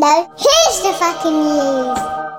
No, here's the fucking news.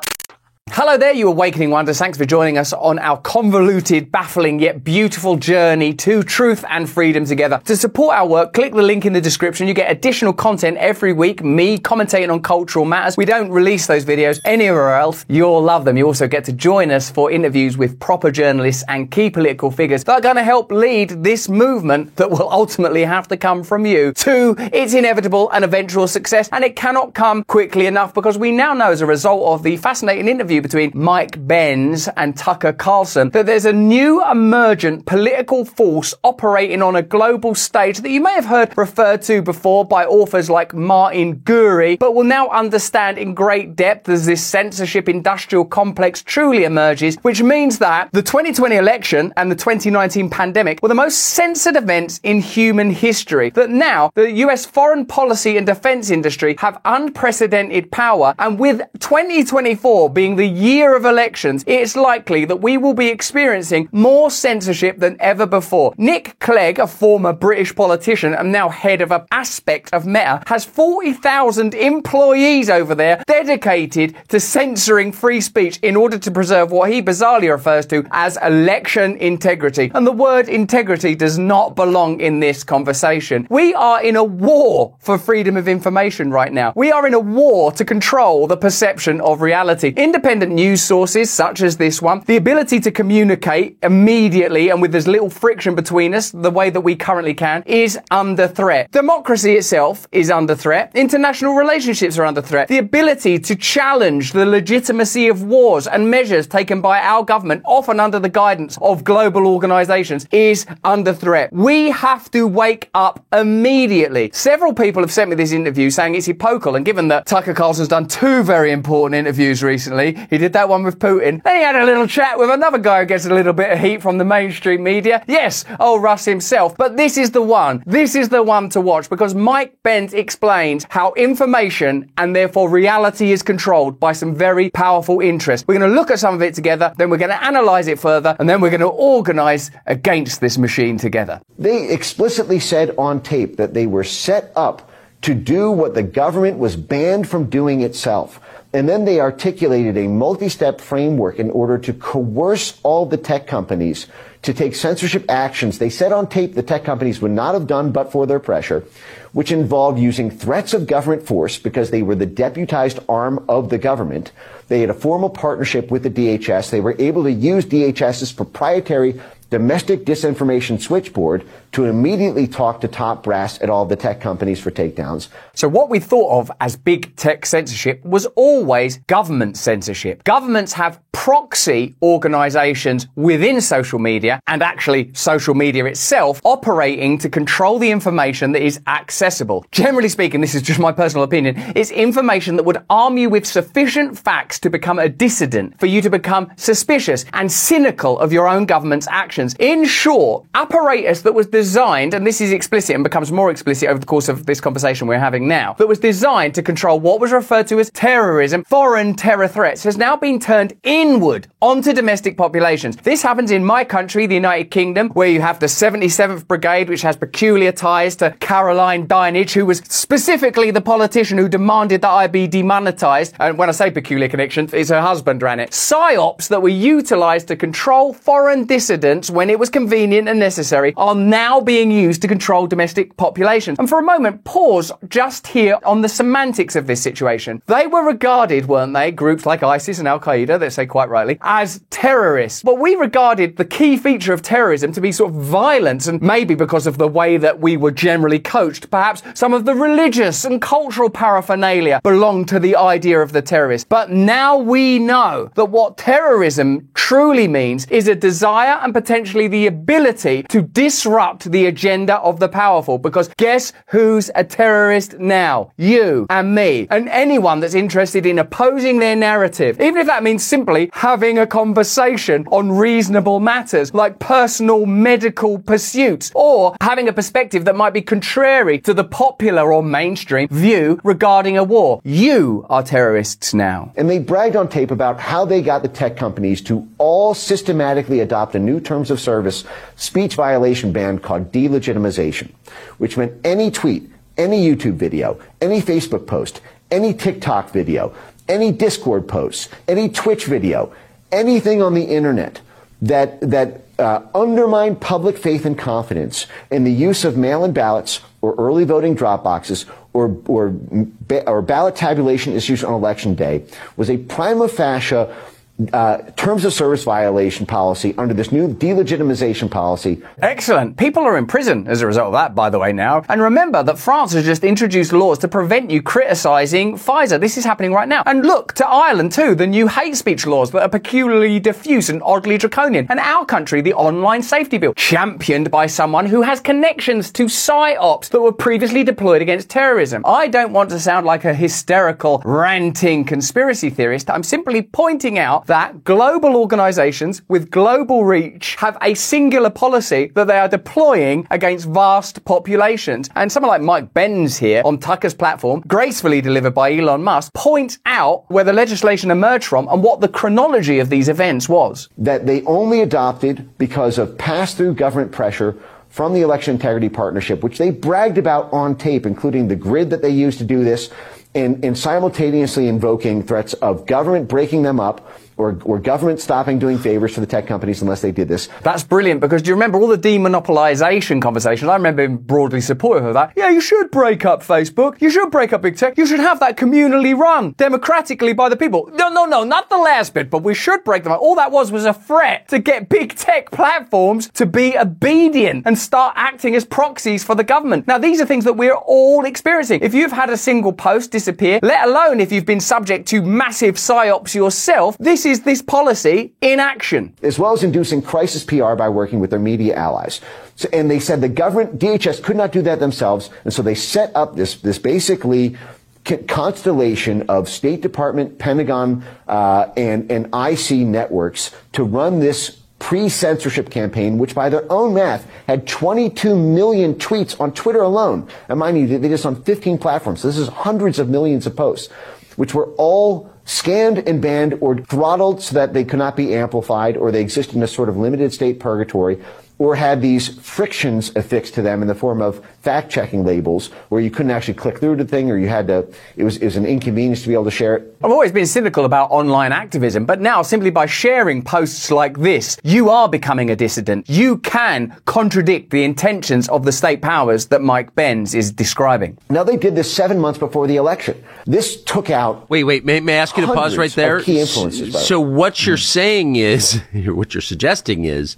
Hello there, you awakening wonders. Thanks for joining us on our convoluted, baffling yet beautiful journey to truth and freedom together. To support our work, click the link in the description. You get additional content every week, me commentating on cultural matters. We don't release those videos anywhere else. You'll love them. You also get to join us for interviews with proper journalists and key political figures that are going to help lead this movement that will ultimately have to come from you to its inevitable and eventual success. And it cannot come quickly enough because we now know as a result of the fascinating interview between Mike Benz and Tucker Carlson that there's a new emergent political force operating on a global stage that you may have heard referred to before by authors like Martin Gurri, but will now understand in great depth as this censorship industrial complex truly emerges, which means that the 2020 election and the 2019 pandemic were the most censored events in human history. That now the US foreign policy and defense industry have unprecedented power, and with 2024 being the year of elections, it's likely that we will be experiencing more censorship than ever before. Nick Clegg, a former British politician and now head of an aspect of Meta, has 40,000 employees over there dedicated to censoring free speech in order to preserve what he bizarrely refers to as election integrity. And the word integrity does not belong in this conversation. We are in a war for freedom of information right now. We are in a war to control the perception of reality. Independent news sources, such as this one, the ability to communicate immediately and with as little friction between us, the way that we currently can, is under threat. Democracy itself is under threat. International relationships are under threat. The ability to challenge the legitimacy of wars and measures taken by our government, often under the guidance of global organizations, is under threat. We have to wake up immediately. Several people have sent me this interview saying it's hypocritical, and given that Tucker Carlson's done two very important interviews recently, he did that one with Putin. Then he had a little chat with another guy who gets a little bit of heat from the mainstream media. Yes, old Russ himself. But this is the one. This is the one to watch because Mike Benz explains how information and therefore reality is controlled by some very powerful interests. We're going to look at some of it together, then we're going to analyze it further, and then we're going to organize against this machine together. They explicitly said on tape that they were set up to do what the government was banned from doing itself. And then they articulated a multi-step framework in order to coerce all the tech companies to take censorship actions they said on tape the tech companies would not have done but for their pressure, which involved using threats of government force because they were the deputized arm of the government. They had a formal partnership with the DHS. They were able to use DHS's proprietary domestic disinformation switchboard to immediately talk to top brass at all the tech companies for takedowns. So what we thought of as big tech censorship was always government censorship. Governments have proxy organizations within social media and actually social media itself operating to control the information that is accessible. Generally speaking, this is just my personal opinion, it's information that would arm you with sufficient facts to become a dissident, for you to become suspicious and cynical of your own government's actions. In short, apparatus that was designed, and this is explicit and becomes more explicit over the course of this conversation we're having now, that was designed to control what was referred to as terrorism, foreign terror threats, has now been turned inward onto domestic populations. This happens in my country, the United Kingdom, where you have the 77th Brigade, which has peculiar ties to Caroline Dinenage, who was specifically the politician who demanded that I be demonetized. And when I say peculiar connection, it's her husband ran it. PSYOPs that were utilized to control foreign dissidents when it was convenient and necessary, are now being used to control domestic populations. And for a moment, pause just here on the semantics of this situation. They were regarded, weren't they, groups like ISIS and Al Qaeda, they say quite rightly, as terrorists. But we regarded the key feature of terrorism to be sort of violence, and maybe because of the way that we were generally coached, perhaps some of the religious and cultural paraphernalia belonged to the idea of the terrorist. But now we know that what terrorism truly means is a desire and potentially the ability to disrupt the agenda of the powerful. Because guess who's a terrorist now? You and me and anyone that's interested in opposing their narrative. Even if that means simply having a conversation on reasonable matters like personal medical pursuits or having a perspective that might be contrary to the popular or mainstream view regarding a war. You are terrorists now. And they bragged on tape about how they got the tech companies to all systematically adopt a new terms of service speech violation ban called delegitimization, which meant any tweet, any YouTube video, any Facebook post, any TikTok video, any Discord post, any Twitch video, anything on the internet that, that uh, public faith and confidence in the use of mail-in ballots or early voting drop boxes or, or, or ballot tabulation issues on election day was a prima facie uh, terms of service violation policy under this new delegitimization policy. Excellent. People are in prison as a result of that, by the way, now. And remember that France has just introduced laws to prevent you criticizing Pfizer. This is happening right now. And look to Ireland too, the new hate speech laws that are peculiarly diffuse and oddly draconian. And our country, the online safety bill, championed by someone who has connections to psyops that were previously deployed against terrorism. I don't want to sound like a hysterical, ranting conspiracy theorist. I'm simply pointing out that global organizations with global reach have a singular policy that they are deploying against vast populations. And someone like Mike Benz here on Tucker's platform, gracefully delivered by Elon Musk, points out where the legislation emerged from and what the chronology of these events was. That they only adopted because of pass-through government pressure from the Election Integrity Partnership, which they bragged about on tape, including the grid that they used to do this, and, and simultaneously invoking threats of government breaking them up or, or government stopping doing favors to the tech companies unless they did this. That's brilliant because do you remember all the demonopolization conversations? I remember being broadly supportive of that. Yeah, you should break up Facebook. You should break up big tech. You should have that communally run democratically by the people. No, no, no, not the last bit, but we should break them up. All that was was a threat to get big tech platforms to be obedient and start acting as proxies for the government. Now, these are things that we're all experiencing. If you've had a single post disappear, let alone if you've been subject to massive psyops yourself, this is this policy in action. As well as inducing crisis PR by working with their media allies. So, and they said the government, DHS could not do that themselves. And so they set up this, this basically constellation of State Department, Pentagon, uh, and, and IC networks to run this pre-censorship campaign, which by their own math had 22 million tweets on Twitter alone. And mind you, they did this on 15 platforms. So this is hundreds of millions of posts, which were all scanned and banned or throttled so that they could not be amplified or they exist in a sort of limited state purgatory or had these frictions affixed to them in the form of fact-checking labels where you couldn't actually click through the thing or you had to, it was, it was an inconvenience to be able to share it. I've always been cynical about online activism, but now simply by sharing posts like this, you are becoming a dissident. You can contradict the intentions of the state powers that Mike Benz is describing. Now they did this seven months before the election. This took out. Wait, wait, may, may I ask you to pause right there? Key influences. So what you're saying is, what you're suggesting is,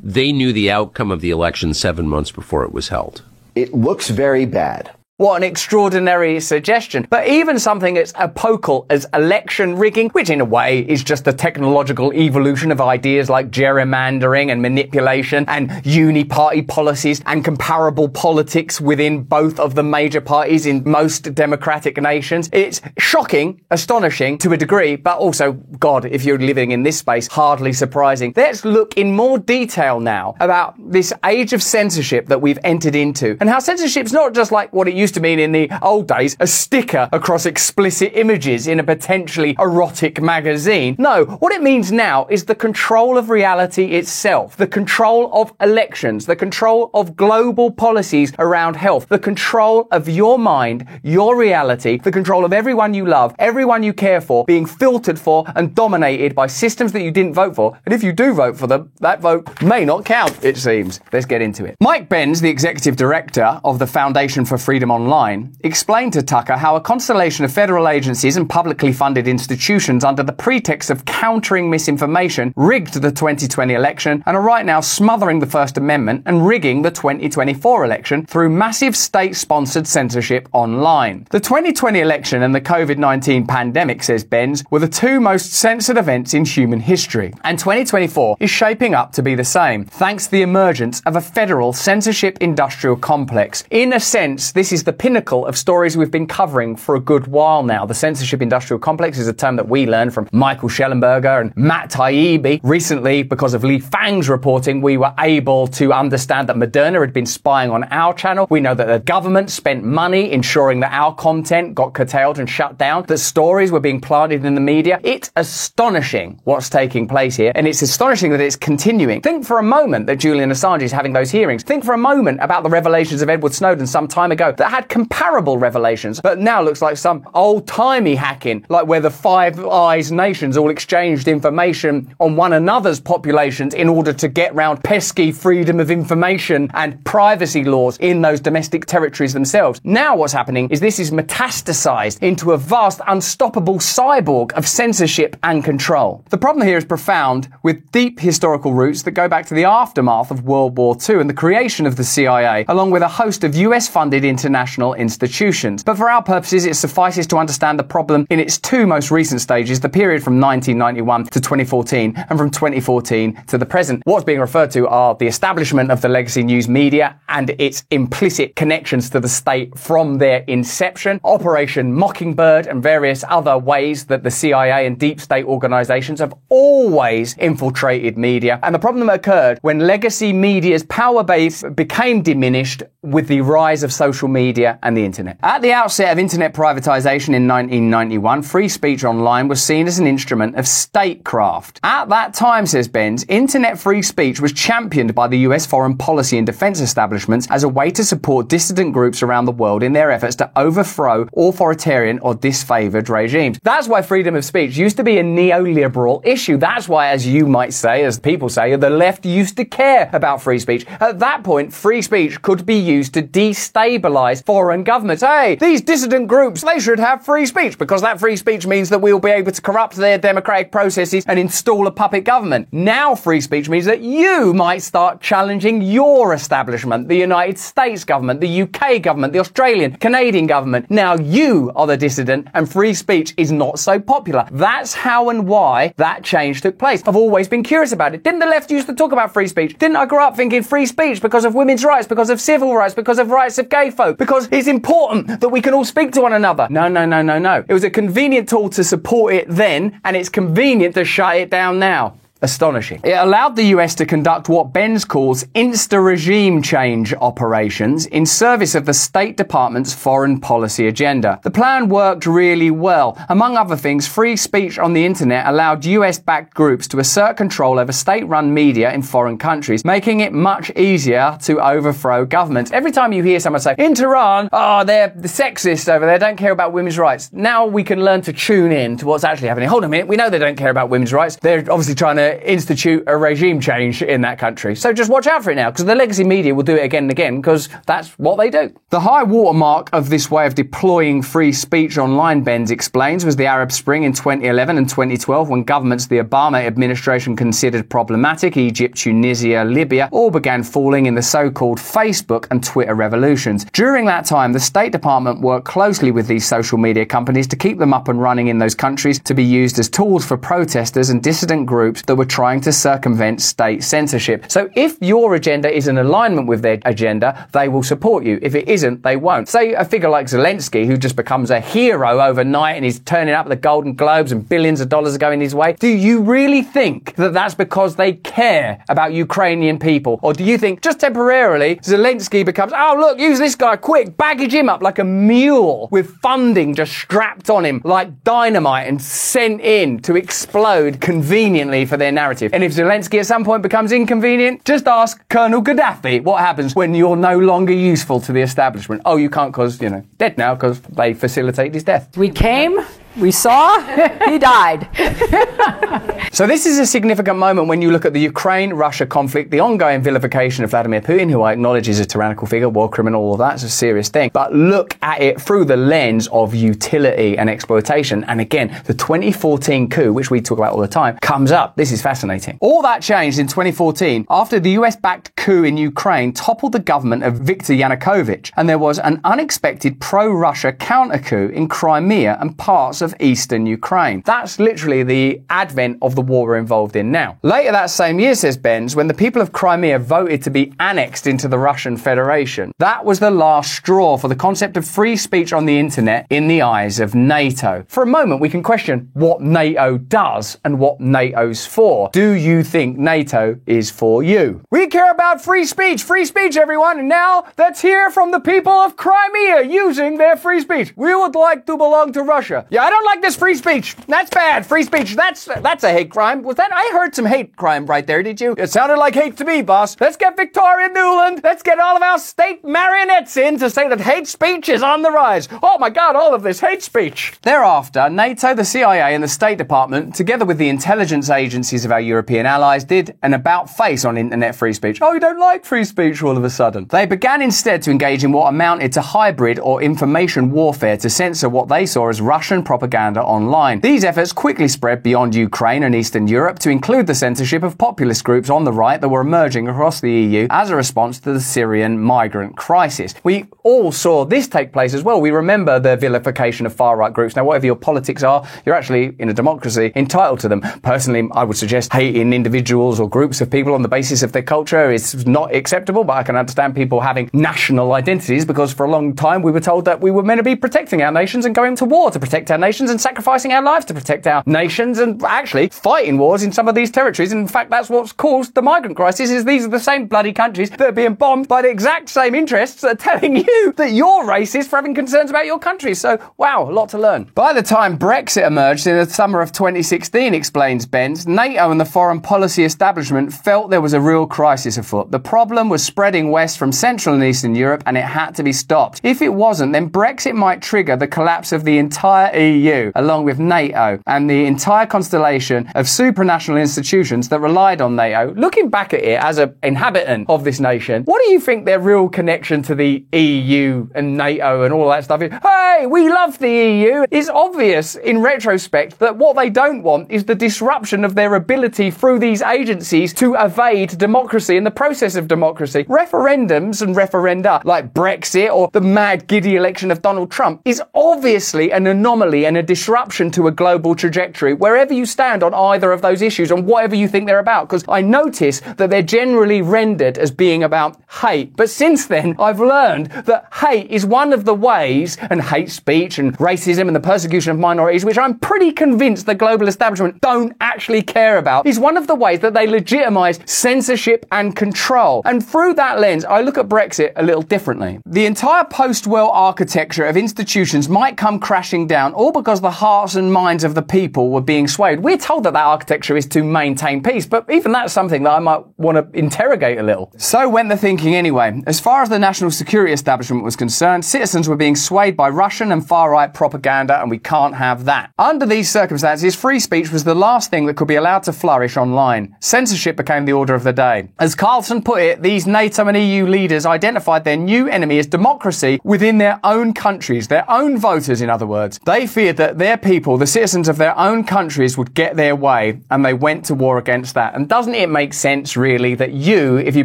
they knew the outcome of the election seven months before it was held. It looks very bad. What an extraordinary suggestion. But even something as apocal as election rigging, which in a way is just the technological evolution of ideas like gerrymandering and manipulation and uni-party policies and comparable politics within both of the major parties in most democratic nations. It's shocking, astonishing to a degree, but also, God, if you're living in this space, hardly surprising. Let's look in more detail now about this age of censorship that we've entered into and how censorship's not just like what it used used to mean in the old days a sticker across explicit images in a potentially erotic magazine. No, what it means now is the control of reality itself, the control of elections, the control of global policies around health, the control of your mind, your reality, the control of everyone you love, everyone you care for, being filtered for and dominated by systems that you didn't vote for. And if you do vote for them, that vote may not count, it seems. Let's get into it. Mike Benz, the executive director of the Foundation for Freedom Online, explained to Tucker how a constellation of federal agencies and publicly funded institutions under the pretext of countering misinformation rigged the 2020 election and are right now smothering the First Amendment and rigging the 2024 election through massive state sponsored censorship online. The 2020 election and the COVID 19 pandemic, says Benz, were the two most censored events in human history. And 2024 is shaping up to be the same, thanks to the emergence of a federal censorship industrial complex. In a sense, this is the pinnacle of stories we've been covering for a good while now. The censorship industrial complex is a term that we learned from Michael Shellenberger and Matt Taibbi. Recently, because of Lee Fang's reporting, we were able to understand that Moderna had been spying on our channel. We know that the government spent money ensuring that our content got curtailed and shut down, that stories were being planted in the media. It's astonishing what's taking place here, and it's astonishing that it's continuing. Think for a moment that Julian Assange is having those hearings. Think for a moment about the revelations of Edward Snowden some time ago that had comparable revelations, but now looks like some old-timey hacking, like where the Five Eyes nations all exchanged information on one another's populations in order to get round pesky freedom of information and privacy laws in those domestic territories themselves. Now what's happening is this is metastasized into a vast, unstoppable cyborg of censorship and control. The problem here is profound, with deep historical roots that go back to the aftermath of World War II and the creation of the CIA, along with a host of US funded international institutions. But for our purposes, it suffices to understand the problem in its two most recent stages, the period from 1991 to 2014 and from 2014 to the present. What's being referred to are the establishment of the legacy news media and its implicit connections to the state from their inception, Operation Mockingbird and various other ways that the CIA and deep state organizations have always infiltrated media. And the problem occurred when legacy media's power base became diminished with the rise of social media and the internet. At the outset of internet privatization in 1991, free speech online was seen as an instrument of statecraft. At that time, says Benz, internet free speech was championed by the US foreign policy and defense establishments as a way to support dissident groups around the world in their efforts to overthrow authoritarian or disfavored regimes. That's why freedom of speech used to be a neoliberal issue. That's why, as you might say, as people say, the left used to care about free speech. At that point, free speech could be used to destabilize foreign governments. Hey, these dissident groups, they should have free speech because that free speech means that we'll be able to corrupt their democratic processes and install a puppet government. Now free speech means that you might start challenging your establishment, the United States government, the UK government, the Australian, Canadian government. Now you are the dissident and free speech is not so popular. That's how and why that change took place. I've always been curious about it. Didn't the left used to talk about free speech? Didn't I grow up thinking free speech because of women's rights, because of civil rights, because of rights of gay folk, because it's important that we can all speak to one another? No, no, no, no, no. It was a convenient tool to support it then, and it's convenient to shut it down now. Astonishing. It allowed the US to conduct what Benz calls insta regime change operations in service of the State Department's foreign policy agenda. The plan worked really well. Among other things, free speech on the internet allowed US backed groups to assert control over state run media in foreign countries, making it much easier to overthrow governments. Every time you hear someone say, in Tehran, oh, they're the sexists over there, don't care about women's rights. Now we can learn to tune in to what's actually happening. Hold on a minute, we know they don't care about women's rights. They're obviously trying to Uh, institute a regime change in that country. So just watch out for it now, because the legacy media will do it again and again, because that's what they do. The high watermark of this way of deploying free speech online, Benz explains, was the Arab Spring in 2011 and 2012, when governments the Obama administration considered problematic, Egypt, Tunisia, Libya, all began falling in the so-called Facebook and Twitter revolutions. During that time, the State Department worked closely with these social media companies to keep them up and running in those countries to be used as tools for protesters and dissident groups that were trying to circumvent state censorship. So if your agenda is in alignment with their agenda, they will support you. If it isn't, they won't. Say a figure like Zelensky, who just becomes a hero overnight and he's turning up the Golden Globes and billions of dollars are going his way. Do you really think that that's because they care about Ukrainian people? Or do you think just temporarily Zelensky becomes, oh, look, use this guy quick, baggage him up like a mule with funding just strapped on him like dynamite and sent in to explode conveniently for their narrative? And if Zelensky at some point becomes inconvenient, just ask Colonel Gaddafi what happens when you're no longer useful to the establishment. Oh, you can't cause, you know, dead now because they facilitate his death. We came, we saw, he died. So this is a significant moment when you look at the Ukraine-Russia conflict, the ongoing vilification of Vladimir Putin, who I acknowledge is a tyrannical figure, war criminal, all of that. It's a serious thing. But look at it through the lens of utility and exploitation. And again, the 2014 coup, which we talk about all the time, comes up. This is fascinating. All that changed in 2014 after the US-backed coup in Ukraine toppled the government of Viktor Yanukovych, and there was an unexpected pro-Russia counter coup in Crimea and parts of eastern Ukraine. That's literally the advent of the war we're involved in now. Later that same year, says Benz, when the people of Crimea voted to be annexed into the Russian Federation, that was the last straw for the concept of free speech on the internet in the eyes of NATO. For a moment, we can question what NATO does and what NATO's for. Do you think NATO is for you? We care about free speech, free speech, everyone, and now let's hear from the people of Crimea using their free speech. We would like to belong to Russia. Yeah, I don't like this free speech. That's bad. Free speech. That's that's a hate crime. Was that? I heard some hate crime right there. Did you? It sounded like hate to me, boss. Let's get Victoria Nuland. Let's get all of our state marionettes in to say that hate speech is on the rise. Oh my God, all of this hate speech. Thereafter, NATO, the CIA, and the State Department, together with the intelligence agencies of our European allies, did an about face on internet free speech. Oh, you don't like free speech all of a sudden. They began instead to engage in what amounted to hybrid or information warfare to censor what they saw as Russian propaganda online. These efforts quickly spread beyond Ukraine and Eastern Europe to include the censorship of populist groups on the right that were emerging across the EU as a response to the Syrian migrant crisis. We all saw this take place as well. We remember the vilification of far right groups. Now, whatever your politics are, you're actually, in a democracy, entitled to them. Personally, I would suggest hating individuals or groups of people on the basis of their culture is not acceptable, but I can understand people having national identities because for a long time we were told that we were meant to be protecting our nations and going to war to protect our nations and sacrificing our lives to protect our nations and actually fighting wars in some of these territories. And in fact, that's what's caused the migrant crisis is these are the same bloody countries that are being bombed by the exact same interests that are telling you that you're racist for having concerns about your country. So, wow, a lot to learn. By the time Brexit emerged in the summer of 2016, explains Benz, NATO and the foreign policy establishment felt there was a real crisis afoot. The problem was spreading west from Central and Eastern Europe and it had to be stopped. If it wasn't, then Brexit might trigger the collapse of the entire EU, along with NATO and the entire constellation of supranational institutions that relied on NATO. Looking back at it as an inhabitant of this nation, what do you think their real connection to the EU and NATO and all that stuff is? Hey, we love the EU. It's obvious in retrospect that what they don't want is the disruption of their ability through these agencies to evade democracy and the process of democracy. Referendums and referenda like Brexit or the mad giddy election of Donald Trump is obviously an anomaly and a disruption to a global trajectory wherever you stand on either of those issues and whatever you think they're about. Because I notice that they're generally rendered as being about hate. But since then, I've learned that hate is one of the ways, and hate speech and racism and the persecution of minorities, which I'm pretty convinced the global establishment don't actually care about, is one of the ways that they legitimize censorship and control. And through that lens, I look at Brexit a little differently. The entire post-war architecture of institutions might come crashing down, all because the hearts and minds of the people were being swayed. We're told that that architecture is to maintain peace, but even that's something that I might want to interrogate a little. So went the thinking anyway. As far as the national security establishment was concerned, citizens were being swayed by Russian and far-right propaganda, and we can't have that. Under these circumstances, free speech was the last thing that could be allowed to flourish online. Censorship became the order of the day. As Carlson put it, these NATO and EU leaders identified their new enemy as democracy within their own countries, their own voters, in other words. They feared that their people, the citizens of their own countries, would get their way and they went to war against that. And doesn't it make sense, really, that you, if you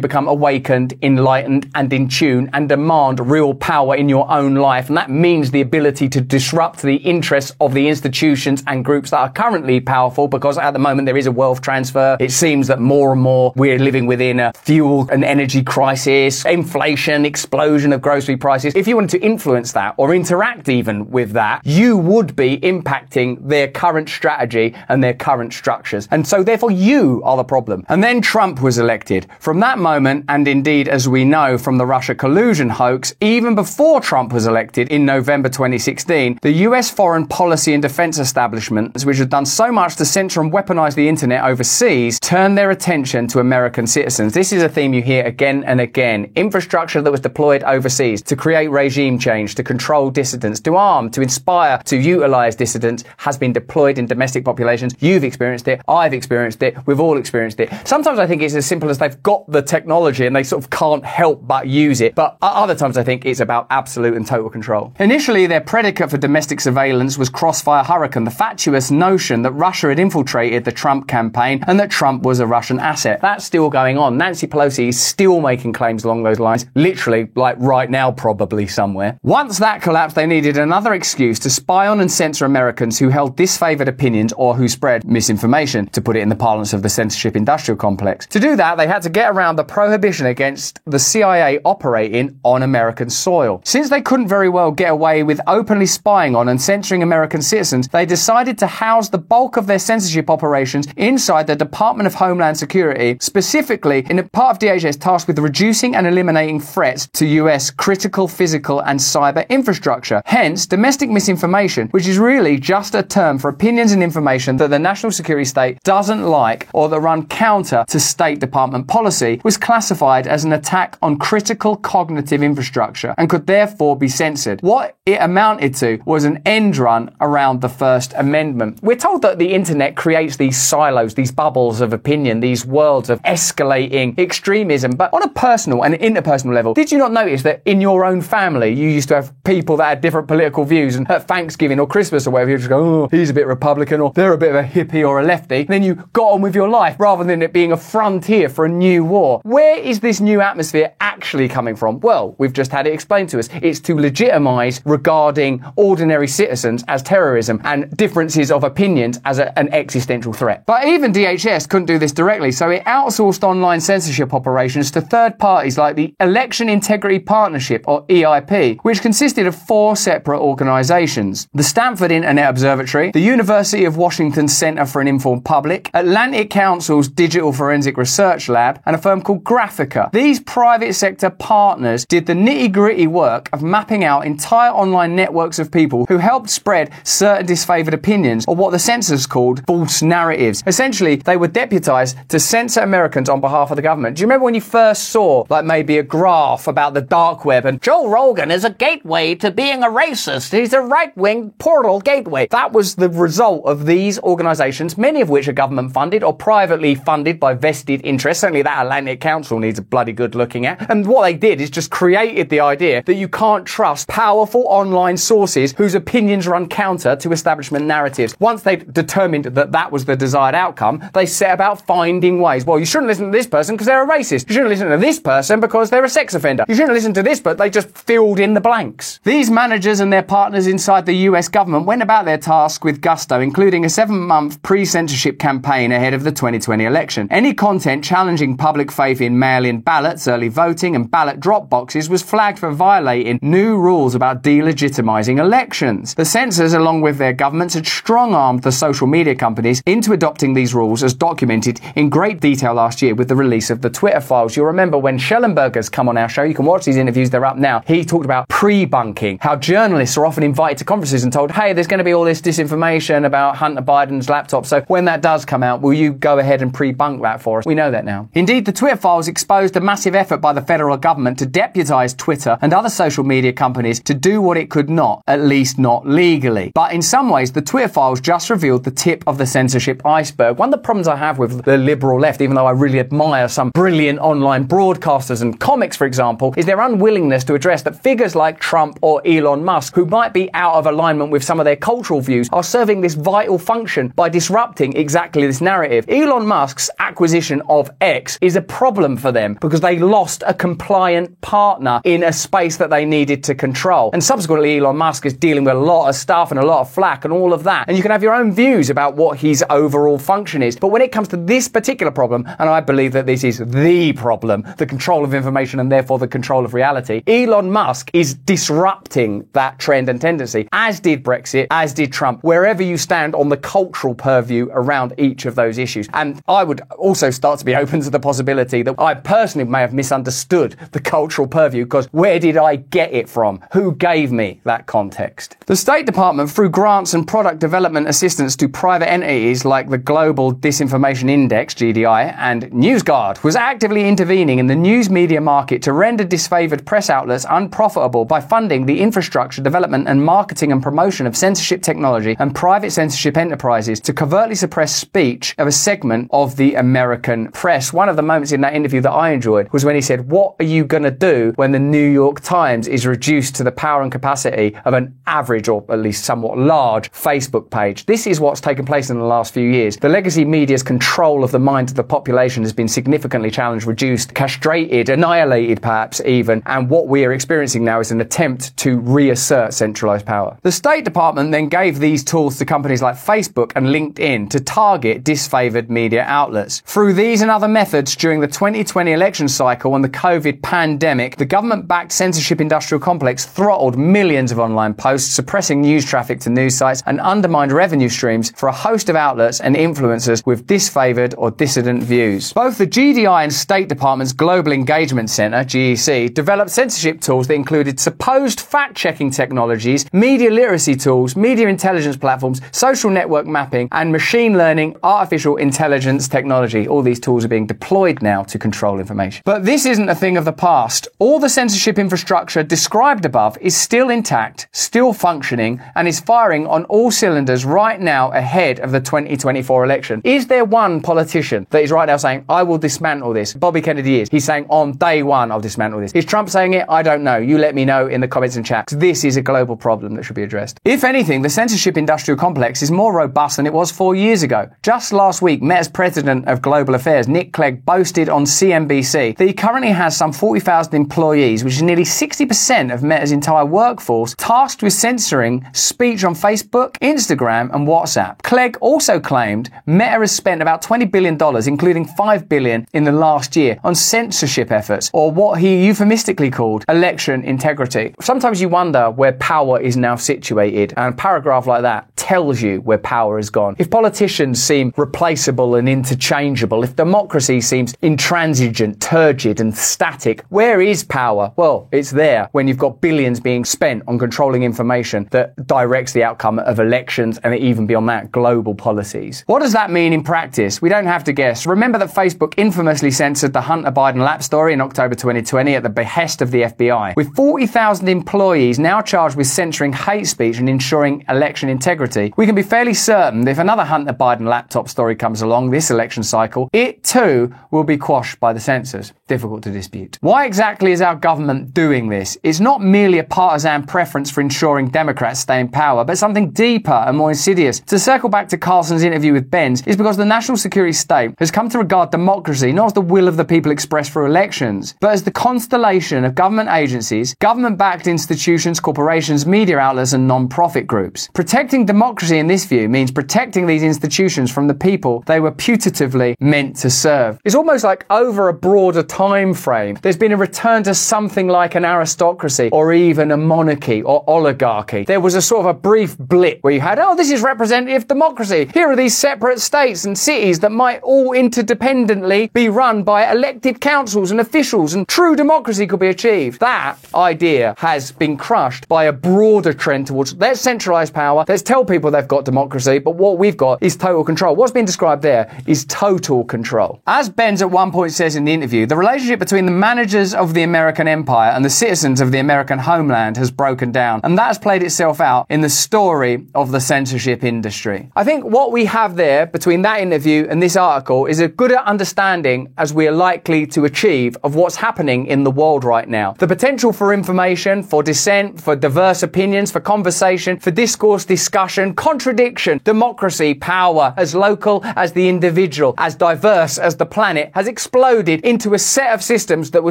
become awakened, enlightened, and in tune and demand real power in your own life, and that means the ability to disrupt the interests of the institutions and groups that are currently powerful, because at the moment there is a wealth transfer. It seems that more and more we're living within a fuel and energy crisis, inflation, explosion of grocery prices. If you wanted to influence that or interact even with that, you would be impacting their current strategy and their current structures. And so therefore you are the problem. And then Trump was elected. From that moment, and indeed as we know from the Russia collusion hoax, even before Trump was elected in November 2016, the US foreign policy and defense establishments, which had done so much to censor and weaponize the internet overseas, turned their attention to American citizens. This is a theme you hear again and again. Infrastructure that was deployed overseas to create regime change, to control dissidents, to arm, to inspire, to utilize dissidents has been deployed in domestic populations. You've experienced it. I've experienced it. We've all experienced it. Sometimes I think it's as simple as they've got the technology and they sort of can't help but use it. But other times I think it's about absolute and total control. Initially, their predicate for domestic surveillance was Crossfire Hurricane, the fatuous notion that Russia had infiltrated the Trump campaign and that Trump was a Russian asset. That's still going on. Nancy Pelosi is still making claims along those lines, literally, like right now, probably somewhere. Once that collapsed, they needed another excuse to spy on and censor Americans who held disfavored opinions or who spread misinformation, to put it in the parlance of the censorship industrial complex. To do that, they had to get around the prohibition against the CIA operating on American soil. Since they couldn't very well get away with openly spying on and censoring American citizens, they decided to house the bulk of their censorship operations inside the Department of Homeland Security, specifically in a part of DHS tasked with reducing and eliminating threats to US critical physical and cyber infrastructure. Hence, domestic misinformation, which is really just a term for opinions and information that the national security state doesn't like or that run counter to State Department policy, was classified as an attack on critical cognitive infrastructure and could therefore be censored. What it amounted to was an end run around the First Amendment. We're told that the internet creates these silos, these bubbles of opinion, these worlds of escalating extremism. But on a personal and interpersonal level, did you not notice that in your own family you used to have people that had different political views and at Thanksgiving or Christmas or whatever you just go, oh, he's a bit Republican or they're a bit of a hippie or a lefty. And then you got on with your life rather than it being a frontier for a new war. Where is this new atmosphere actually coming from? Well, we've just had it explained to us. It's to legitimize regarding ordinary citizens as terrorism and differences of opinions as a, an existential threat. But even DHS couldn't do this directly, so it outsourced online censorship operations to third parties like the Election Integrity Partnership, or EIP, which consisted of four separate organizations. The Stanford Internet Observatory, the University of Washington Center for an Informed Public, Atlantic Council's Digital Forensic Research Lab, and a firm called Graphika. These private sector partners did the nitty gritty work of mapping out entire online networks of people who helped spread certain disfavored opinions, or what the censors called false narratives. Essentially, they were deputized to censor Americans on behalf of the government. Do you remember when you first saw, like, maybe a graph about the dark web and Joe Rogan is a gateway to being a racist? He's a right wing portal gateway. That was the result of these organizations, many of which are government funded or privately funded by vested interests. Certainly that Atlantic Council needs a bloody good looking at. And what they did is just created the idea that you can't trust powerful online sources whose opinions run counter to establishment narratives. Once they determined that that was the desired outcome, they set about finding ways. Well, you shouldn't listen to this person because they're a racist. You shouldn't listen to this person because they're a sex offender. You shouldn't listen to this, but they just filled in the blanks. These managers and their partners inside the US government went about their task with gusto, including a seven month pre censorship campaign ahead of the 2020 election. Any content challenging public faith in mail in ballots, early voting, and ballot drop boxes was flagged for violating new rules about delegitimizing elections. The censors, along with their governments, had strong armed the social media companies into adopting these rules as documented in great detail last year with the release of the Twitter files. You'll remember when Shellenberger's come on our show, you can watch these interviews, they're up now. He talked about pre bunking, how journalists are often invited to conferences and told, hey, there's going to be all this disinformation about Hunter Biden's laptop. So when that does come out, will you go ahead and pre bunk that for us? We know that now. Indeed, the Twitter files exposed a massive effort by the federal government to deputize Twitter and other social media companies to do what it could not, at least not legally. But in some ways, the Twitter files just revealed the tip of the censorship iceberg. One of the problems I have with the liberal left, even though I really admire some brilliant online broadcasters and comics, for example, is their unwillingness to address that figures like Trump or Elon Musk, who might be out of alignment with some of their cultural views, are serving this vital function by disrupting exactly this narrative. Elon Musk's acquisition of X is a problem for them because they lost a compliant partner in a space that they needed to control. And subsequently, Elon Musk is dealing with a lot of stuff and a lot of flack and all of that. And you can have your own views about what his overall function is. But when it comes to this particular problem, and I believe that this is the problem, the control of information and therefore the control of reality, Elon Musk is disrupting that trend and tendency, as did Brexit, as did Trump, wherever you stand on the cultural purview around each of those issues. And I would also start to be open to the possibility that I personally may have misunderstood the cultural purview because where did I get it from? Who gave me that context? The State Department, through grants and product development assistance to private entities like the Global Disinformation Index, GDI, and NewsGuard, was actively intervening in the news media market to render disfavored press outlets unprofitable by funding the infrastructure, development, and marketing and promotion of censorship technology and private censorship enterprises to covertly suppress speech of a segment of the American press. One of the moments in that interview that I enjoyed was when he said, What are you going to do when the New York Times is reduced to the power and capacity of an average or at least somewhat large Facebook page? This is what's taken place in the last few years. The legacy media's control of the minds of the population has been significantly challenged, reduced, castrated, annihilated perhaps even, and what we are experiencing now is an attempt to reassert centralized power. The State Department then gave these tools to companies like Facebook and LinkedIn to target disfavored media outlets. Through these and other methods during the 2020 election cycle and the COVID pandemic, the government backed censorship industrial complex throttled millions of online posts, suppressing news traffic to news sites, and undermined revenue streams for a host of outlets and influencers with disfavored or dissident views. Both the GDI and State Department's Global Engagement Center, GEC, developed censorship tools that included supposed fact checking technologies, media literacy tools, media intelligence platforms, social network mapping, and machine learning, artificial intelligence technology. All these tools are being deployed now to control information. But this isn't a thing of the past. All the censorship infrastructure described above is still intact, still functioning, and is firing on all cylinders right now ahead of the 2024 election. Is there one politician that is right now saying, I will dismantle this? Bobby Kennedy is. He's saying, on day one, I'll dismantle this. Is Trump saying it? I don't know. You let me know in the comments and chats. This is a global problem that should be addressed. If anything, the censorship industrial complex is more robust than it was four years ago. Just last week, Meta's president of global affairs, Nick Clegg, boasted on CNBC that he currently has some 40,000 employees, which is nearly 60% of Meta's entire workforce, tasked with censoring speech on Facebook, Instagram, and WhatsApp. Clegg also claimed Meta has spent about $20 billion, including $5 billion in the last year, on censorship efforts, or what he euphemistically called election integrity. Sometimes you wonder where power is now situated, and a paragraph like that tells you where power has gone. If politicians seem replaceable and interchangeable, if democracy seems intransigent, turgid, and static, where is power? Well, it's there when you've got billions being spent on controlling information that directs the outcome of elections and even beyond that, global policies. What does that mean in practice? We don't have to guess. Remember that Facebook infamously censored the Hunter Biden lap story in October 2020 at the behest of the FBI. With 40,000 employees now charged with censoring hate speech and ensuring election integrity, we can be fairly certain that if another Hunter Biden laptop story comes along this election cycle, it too will be quashed by the censors. Difficult to dispute. Why exactly is our government doing this? It's not merely a partisan preference for ensuring Democrats stay in power, but something deeper and more insidious. To circle back to Carlson's interview with Benz, is because the national security state has come to regard democracy not as the will of the people expressed through elections, but as the constellation of government agencies, government backed institutions, corporations, media outlets, and non profit groups. Protecting democracy in this view means protecting these institutions from the people they were putatively meant to serve. It's almost like over a broader time frame, there's been a return to something like an aristocracy or even a monarchy or oligarchy. There was a sort of a brief blip where you had, oh, this is representative democracy. Here are these separate states and cities that might all interdependently be run by elected councils and officials and true democracy could be achieved. That idea has been crushed by a broader trend towards let's centralize power, let's tell people they've got democracy, but what we've got is total control. What's been described there is total control. As Benz at one point says in the interview, the relationship between the managers of the American empire and the citizens of the American homeland has broken down, and that's played itself out in the story of the censorship industry. I think what we have there between that interview and this article is a good understanding as we are likely to achieve of what's happening in the world right now. The potential for information, for dissent, for diverse opinions, for conversation, for discourse, discussion, contradiction, democracy democracy, power, as local as the individual, as diverse as the planet, has exploded into a set of systems that were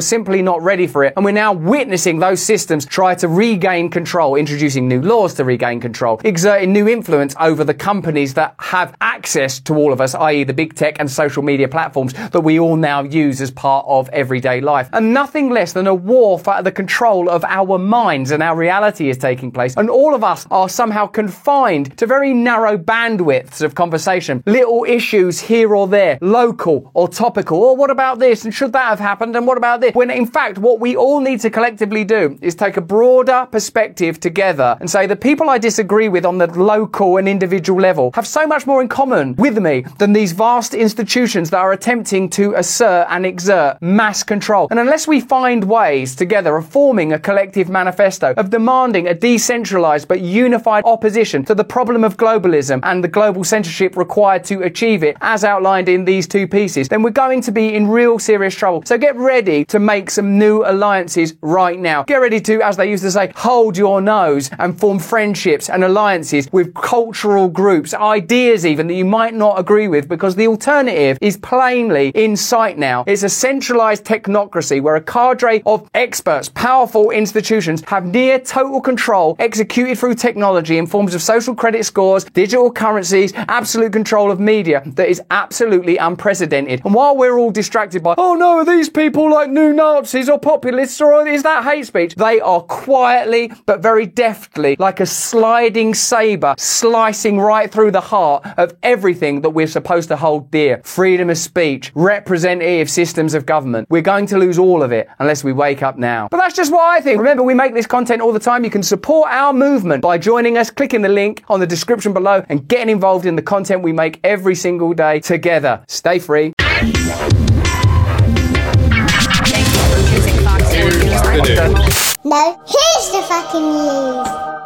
simply not ready for it. And we're now witnessing those systems try to regain control, introducing new laws to regain control, exerting new influence over the companies that have access to all of us, i.e., the big tech and social media platforms that we all now use as part of everyday life. And nothing less than a war for the control of our minds and our reality is taking place. And all of us are somehow confined to very narrow bandwidths of conversation, little issues here or there, local or topical. Or what about this? And should that have happened? And what about this? When in fact, what we all need to collectively do is take a broader perspective together and say the people I disagree with on the local and individual level have so much more in common with me than these vast institutions that are attempting to assert and exert mass control. And unless we find ways together of forming a collective manifesto, of demanding a decentralized but unified opposition to the problem of globalism and the global censorship required to achieve it, as outlined in these two pieces, then we're going to be in real serious trouble. So get ready to make some new alliances right now. Get ready to, as they used to say, hold your nose and form friendships and alliances with cultural groups, ideas even that you might not agree with, because the alternative is plainly in sight now. It's a centralized technocracy where a cadre of experts, powerful institutions have near total control through technology in forms of social credit scores, digital currencies, absolute control of media that is absolutely unprecedented. And while we're all distracted by, oh no, are these people like new Nazis or populists or is that hate speech? They are quietly but very deftly, like a sliding saber, slicing right through the heart of everything that we're supposed to hold dear. Freedom of speech, representative systems of government. We're going to lose all of it unless we wake up now. But that's just what I think. Remember, we make this content all the time. You can support our movement by joining us, clicking the link on the description below and getting involved in the content we make every single day together. Stay free. Thank you for choosing Fox News. No, here's the fucking news.